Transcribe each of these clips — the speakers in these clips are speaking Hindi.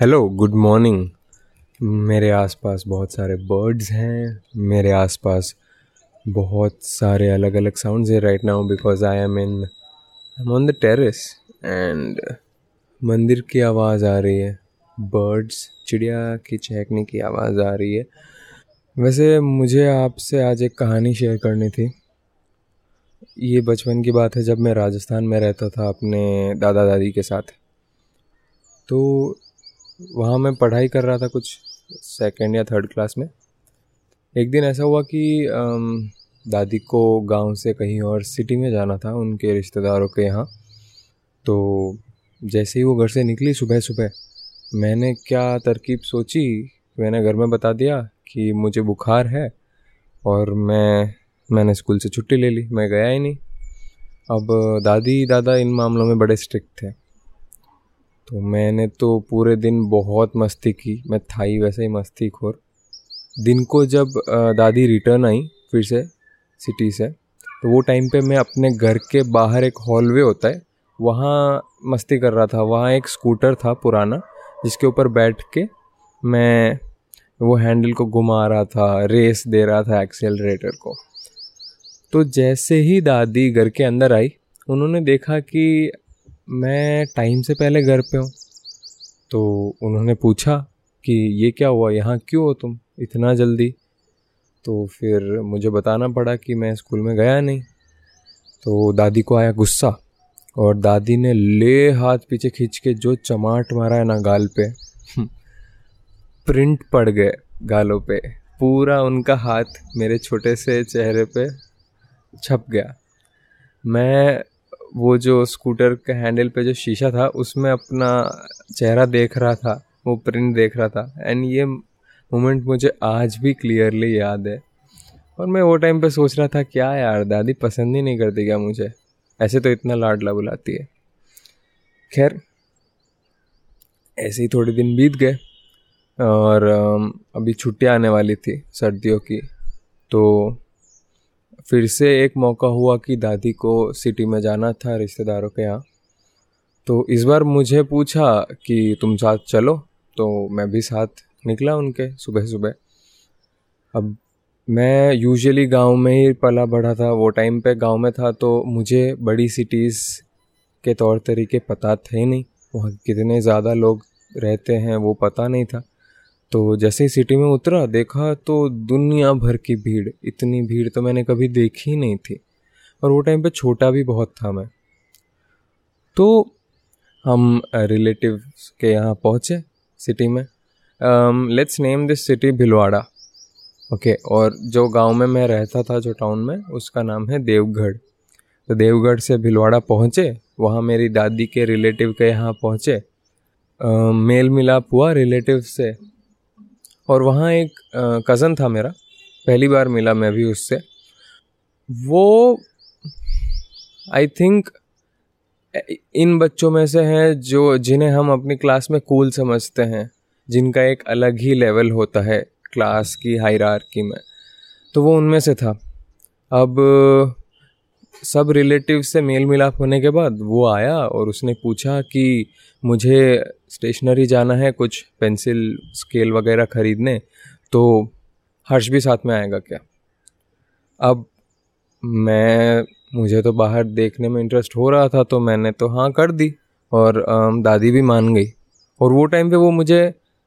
हेलो गुड मॉर्निंग मेरे आसपास बहुत सारे बर्ड्स हैं। मेरे आसपास बहुत सारे अलग अलग साउंड्स है right now because I am in I am on the terrace and मंदिर की आवाज़ आ रही है। बर्ड्स चिड़िया की चहकने की आवाज़ आ रही है। वैसे मुझे आपसे आज एक कहानी शेयर करनी थी। ये बचपन की बात है जब मैं राजस्थान में रहता था अपने दादा दादी के साथ। तो वहाँ मैं पढ़ाई कर रहा था कुछ सेकेंड या थर्ड क्लास में। एक दिन ऐसा हुआ कि दादी को गाँव से कहीं और सिटी में जाना था, उनके रिश्तेदारों के यहाँ। तो जैसे ही वो घर से निकली सुबह सुबह, मैंने क्या तरकीब सोची? मैंने घर में बता दिया कि मुझे बुखार है और मैं, मैंने स्कूल से छुट्टी ले ली, मैं गया ही नहीं। अब दादी, दादा इन मामलों में बड़े स्ट्रिक्ट थे। तो मैंने तो पूरे दिन बहुत मस्ती की। मैं था ही वैसे ही मस्ती खोर। दिन को जब दादी रिटर्न आई फिर से सिटी से तो वो टाइम पे मैं अपने घर के बाहर एक हॉलवे होता है, वहाँ मस्ती कर रहा था। वहाँ एक स्कूटर था पुराना, जिसके ऊपर बैठ के मैं वो हैंडल को घुमा रहा था रेस दे रहा था एक्सेलरेटर को। तो जैसे ही दादी घर के अंदर आई, उन्होंने देखा कि मैं टाइम से पहले घर पे हूँ तो उन्होंने पूछा कि ये क्या हुआ, यहाँ क्यों हो तुम इतना जल्दी? तो फिर मुझे बताना पड़ा कि मैं स्कूल में गया नहीं। तो दादी को आया गुस्सा और दादी ने ले हाथ पीछे खींच के जो चमाट मारा है ना गाल पे प्रिंट पड़ गए गालों पे। पूरा उनका हाथ मेरे छोटे से चेहरे पे छप गया। मैं वो जो स्कूटर के हैंडल पे जो शीशा था, उसमें अपना चेहरा देख रहा था, वो प्रिंट देख रहा था। एंड ये मोमेंट मुझे आज भी क्लियरली याद है। और मैं वो टाइम पे सोच रहा था, क्या यार, दादी पसंद ही नहीं करती क्या मुझे? ऐसे तो इतना लाडला बुलाती है। खैर, ऐसे ही थोड़े दिन बीत गए और अभी छुट्टियाँ आने वाली थी सर्दियों की तो फिर से एक मौका हुआ कि दादी को सिटी में जाना था रिश्तेदारों के यहाँ। तो इस बार मुझे पूछा कि तुम साथ चलो? तो मैं भी साथ निकला उनके सुबह सुबह अब मैं यूजुअली गाँव में ही पला बढ़ा था, वो टाइम पे गाँव में था तो मुझे बड़ी सिटीज़ के तौर तरीके पता थे नहीं। वहाँ कितने ज़्यादा लोग रहते हैं वो पता नहीं था। तो जैसे ही सिटी में उतरा, देखा तो दुनिया भर की भीड़, इतनी भीड़ तो मैंने कभी देखी ही नहीं थी। और वो टाइम पे छोटा भी बहुत था मैं। तो हम रिलेटिव के यहाँ पहुँचे सिटी में। Let's name this city Bhilwara. Okay, और जो गाँव में मैं रहता था, जो टाउन में, उसका नाम है देवगढ़। तो देवगढ़ से भिलवाड़ा पहुँचे, वहाँ मेरी दादी के रिलेटिव के यहाँ पहुँचे। मेल मिलाप हुआ रिलेटिव से। और वहाँ एक कज़न था मेरा, पहली बार मिला मैं भी उससे। वो आई थिंक इन बच्चों में से हैं जो, जिन्हें हम अपनी क्लास में कूल समझते हैं, जिनका एक अलग ही लेवल होता है क्लास की हायरार्की में। तो वो उनमें से था। अब, सब रिलेटिव से मेल मिलाप होने के बाद वो आया और उसने पूछा कि मुझे स्टेशनरी जाना है, कुछ पेंसिल, स्केल वगैरह ख़रीदने तो हर्ष भी साथ में आएगा क्या? अब मैं, मुझे तो बाहर देखने में इंटरेस्ट हो रहा था तो मैंने तो हाँ कर दी, और दादी भी मान गई। और वो टाइम पे वो मुझे,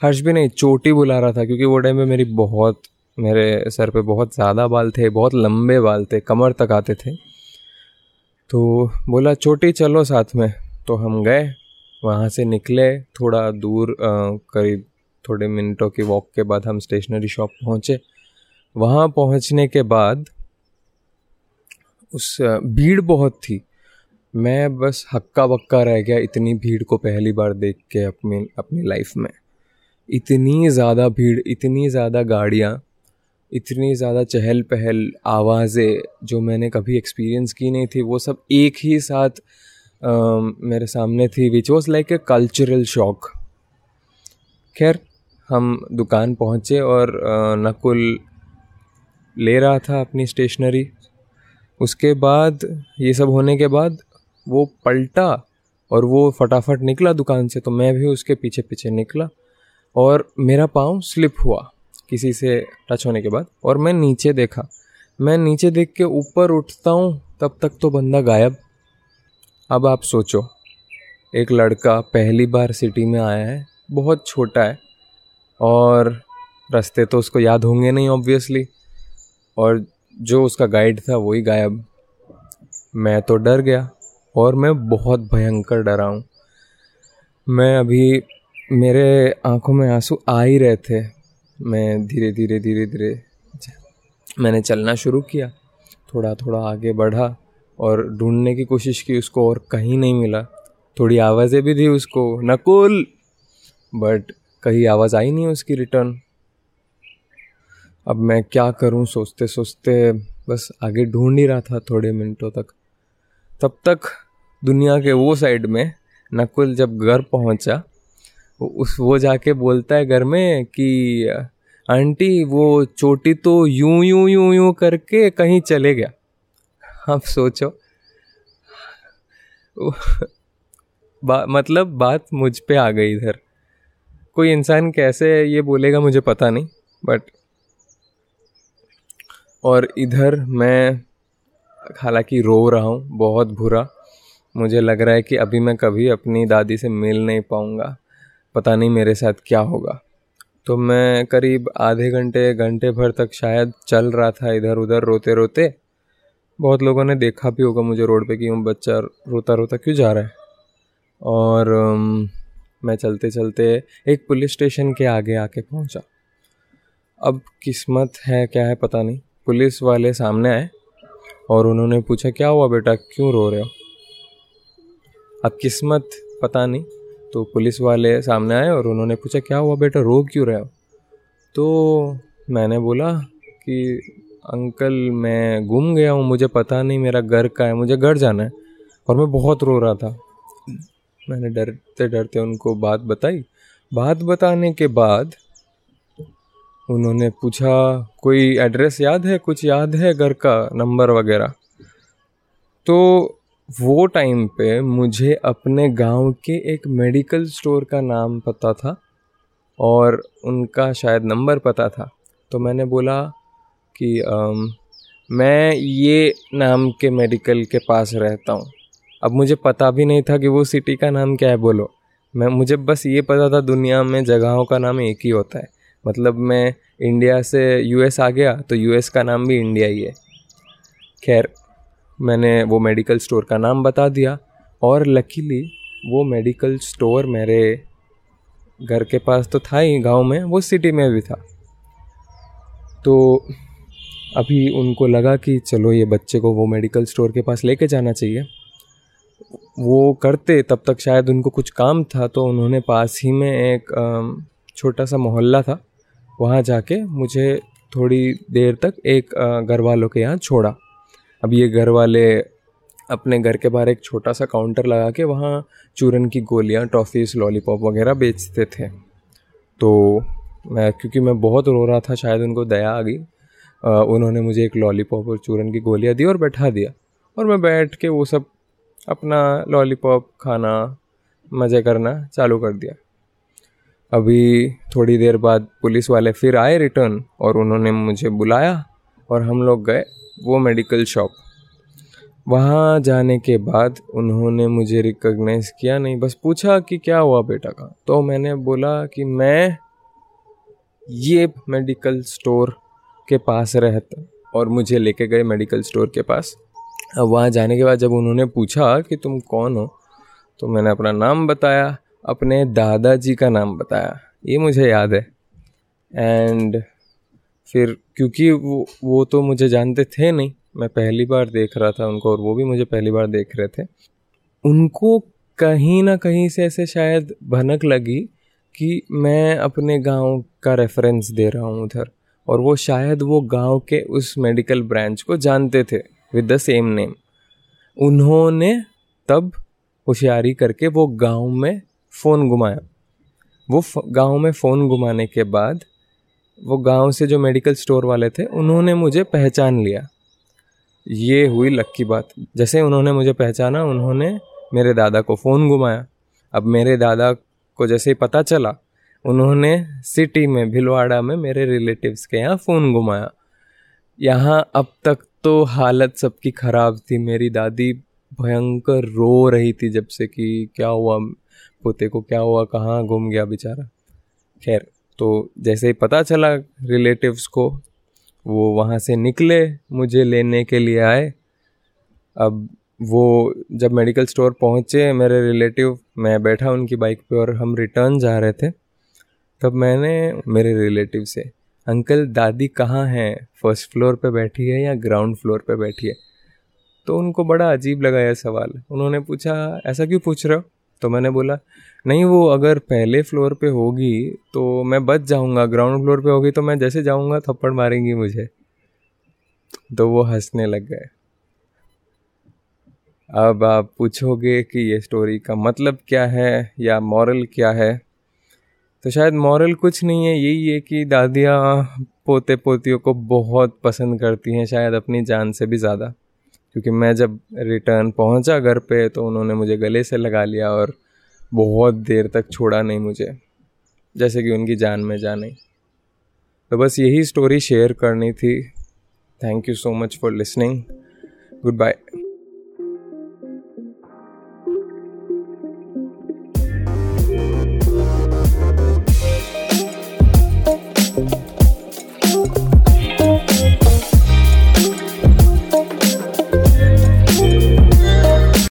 हर्ष भी नहीं, चोटी बुला रहा था, क्योंकि वो टाइम पे मेरी बहुत, मेरे सर पे बहुत ज़्यादा बाल थे, बहुत लंबे बाल थे, कमर तक आते थे। तो बोला, चोटी चलो साथ में। तो हम गए। वहाँ से निकले, थोड़ा दूर करीब थोड़े मिनटों की वॉक के बाद हम स्टेशनरी शॉप पहुँचे। वहाँ पहुँचने के बाद उस भीड़ बहुत थी। मैं बस हक्का बक्का रह गया इतनी भीड़ को पहली बार देख के अपनी अपनी लाइफ में। इतनी ज़्यादा भीड़, इतनी ज़्यादा गाड़ियाँ, इतनी ज़्यादा चहल पहल आवाज़ें जो मैंने कभी एक्सपीरियंस की नहीं थी, वो सब एक ही साथ मेरे सामने थी which was like a cultural shock खैर हम दुकान पहुँचे और नकुल ले रहा था अपनी स्टेशनरी उसके बाद ये सब होने के बाद वो पलटा और वो फटाफट निकला दुकान से तो मैं भी उसके पीछे पीछे निकला और मेरा पाँव स्लिप हुआ किसी से टच होने के बाद और मैं नीचे देखा मैं नीचे देख के ऊपर उठता हूँ तब तक तो बंदा गायब अब आप सोचो, एक लड़का पहली बार सिटी में आया है, बहुत छोटा है, और रास्ते तो उसको याद होंगे नहीं ऑब्वियसली और जो उसका गाइड था वही गायब। मैं तो डर गया, और मैं बहुत भयंकर डरा हूँ। मैं अभी, मेरे आँखों में आँसू आ ही रहे थे। मैं धीरे धीरे धीरे धीरे, मैंने चलना शुरू किया, थोड़ा थोड़ा आगे बढ़ा और ढूँढने की कोशिश की, उसको और कहीं नहीं मिला। थोड़ी आवाज़ें भी दी उसको, नकुल! बट कहीं आवाज़ आई नहीं उसकी रिटर्न अब मैं क्या करूँ सोचते सोचते, बस आगे ढूंढ ही रहा था थोड़े मिनटों तक। तब तक दुनिया के वो साइड में नकुल जब घर पहुँचा उस, वो जाके बोलता है घर में कि, आंटी, वो चोटी तो यूँ यूँ यूँ यूँ करके कहीं चले गया। आप सोचो। बा, मतलब बात मुझ पे आ गई इधर। कोई इंसान कैसे ये बोलेगा मुझे पता नहीं बट और इधर मैं हालाँकि रो रहा हूँ बहुत बुरा। मुझे लग रहा है कि अभी मैं कभी अपनी दादी से मिल नहीं पाऊँगा। पता नहीं मेरे साथ क्या होगा। तो मैं करीब आधे घंटे घंटे भर तक शायद चल रहा था इधर उधर रोते रोते बहुत लोगों ने देखा भी होगा मुझे रोड पे कि वो बच्चा रोता रोता क्यों जा रहा है। और मैं चलते चलते एक पुलिस स्टेशन के आगे आके पहुँचा। अब किस्मत है, क्या है पता नहीं। पुलिस वाले सामने आए और उन्होंने पूछा, क्या हुआ बेटा? क्यों रो रहे हो? अब किस्मत पता नहीं तो पुलिस वाले सामने आए और उन्होंने पूछा, क्या हुआ बेटा? रो क्यों रहे हो? तो मैंने बोला कि अंकल, मैं घूम गया हूँ, मुझे पता नहीं मेरा घर का है, मुझे घर जाना है। और मैं बहुत रो रहा था। मैंने डरते डरते उनको बात बताई। बात बताने के बाद उन्होंने पूछा, कोई एड्रेस याद है? कुछ याद है घर का? नंबर वगैरह? तो वो टाइम पे मुझे अपने गाँव के एक मेडिकल स्टोर का नाम पता था और उनका शायद नंबर पता था। तो मैंने बोला कि आम, मैं ये नाम के मेडिकल के पास रहता हूँ। अब मुझे पता भी नहीं था कि वो सिटी का नाम क्या है बोलो। मैं मुझे बस ये पता था दुनिया में जगहों का नाम एक ही होता है। मतलब मैं इंडिया से यूएस आ गया तो यूएस का नाम भी इंडिया ही है। खैर मैंने वो मेडिकल स्टोर का नाम बता दिया और लकीली वो मेडिकल स्टोर मेरे घर के पास तो था ही गाँव में वो सिटी में भी था। तो अभी उनको लगा कि चलो ये बच्चे को वो मेडिकल स्टोर के पास लेके जाना चाहिए। वो करते, तब तक शायद उनको कुछ काम था तो उन्होंने पास ही में एक छोटा सा मोहल्ला था। वहाँ जाके मुझे थोड़ी देर तक एक घर वालों के यहाँ छोड़ा। अब ये घर वाले अपने घर के बाहर एक छोटा सा काउंटर लगा के वहाँ चूरन की गोलियाँ टॉफ़ीज़ लॉलीपॉप वगैरह बेचते थे। तो मैं, क्योंकि मैं बहुत रो रहा था, शायद उनको दया आ गई। उन्होंने मुझे एक लॉलीपॉप और चूरन की गोलियाँ दी और बैठा दिया। और मैं बैठ के वो सब अपना लॉलीपॉप खाना, मज़े करना चालू कर दिया। अभी थोड़ी देर बाद पुलिस वाले फिर आए रिटर्न और उन्होंने मुझे बुलाया और हम लोग गए वो मेडिकल शॉप वहाँ जाने के बाद उन्होंने मुझे रिकग्नाइज किया नहीं, बस पूछा कि क्या हुआ बेटा का? तो मैंने बोला कि मैं ये मेडिकल स्टोर के पास रहता और मुझे लेके गए मेडिकल स्टोर के पास। अब वहाँ जाने के बाद जब उन्होंने पूछा कि तुम कौन हो तो मैंने अपना नाम बताया, अपने दादाजी का नाम बताया। ये मुझे याद है। एंड फिर क्योंकि वो वो तो मुझे जानते थे नहीं, मैं पहली बार देख रहा था उनको और वो भी मुझे पहली बार देख रहे थे। उनको कहीं ना कहीं से ऐसे शायद भनक लगी कि मैं अपने गाँव का रेफरेंस दे रहा हूँ उधर। और वो शायद वो गाँव के उस मेडिकल ब्रांच को जानते थे विद द सेम नेम उन्होंने तब होशियारी करके वो गाँव में फ़ोन घुमाया। वो गाँव में फ़ोन घुमाने के बाद वो गाँव से जो मेडिकल स्टोर वाले थे, उन्होंने मुझे पहचान लिया। ये हुई लक्की बात। जैसे उन्होंने मुझे पहचाना, उन्होंने मेरे दादा को फ़ोन घुमाया। अब मेरे दादा को जैसे ही पता चला उन्होंने सिटी में, भिलवाड़ा में मेरे रिलेटिव्स के यहाँ फ़ोन घुमाया। यहाँ अब तक तो हालत सबकी ख़राब थी। मेरी दादी भयंकर रो रही थी जब से कि क्या हुआ, पोते को क्या हुआ, कहाँ घूम गया बेचारा। खैर तो जैसे ही पता चला रिलेटिव्स को, वो वहाँ से निकले, मुझे लेने के लिए आए। अब वो जब मेडिकल स्टोर पहुँचे, मेरे रिलेटिव, मैं बैठा उनकी बाइक पे और हम रिटर्न जा रहे थे। तब मैंने मेरे रिलेटिव से, अंकल, दादी कहाँ हैं? फ़र्स्ट फ्लोर पे बैठी है या ग्राउंड फ्लोर पे बैठी है? तो उनको बड़ा अजीब लगा यह सवाल। उन्होंने पूछा, ऐसा क्यों पूछ रहे हो? तो मैंने बोला, नहीं, वो अगर पहले फ्लोर पे होगी तो मैं बच जाऊँगा, ग्राउंड फ्लोर पे होगी तो मैं जैसे जाऊँगा, थप्पड़ मारेंगी मुझे। तो वो हंसने लग गए। अब आप पूछोगे कि ये स्टोरी का मतलब क्या है या मॉरल क्या है? तो शायद मॉरल कुछ नहीं है, यही है कि दादियाँ पोते पोतियों को बहुत पसंद करती हैं, शायद अपनी जान से भी ज़्यादा। क्योंकि मैं जब रिटर्न पहुँचा घर पे तो उन्होंने मुझे गले से लगा लिया और बहुत देर तक छोड़ा नहीं मुझे, जैसे कि उनकी जान में जान नहीं। तो बस यही स्टोरी शेयर करनी थी। Thank you so much for listening goodbye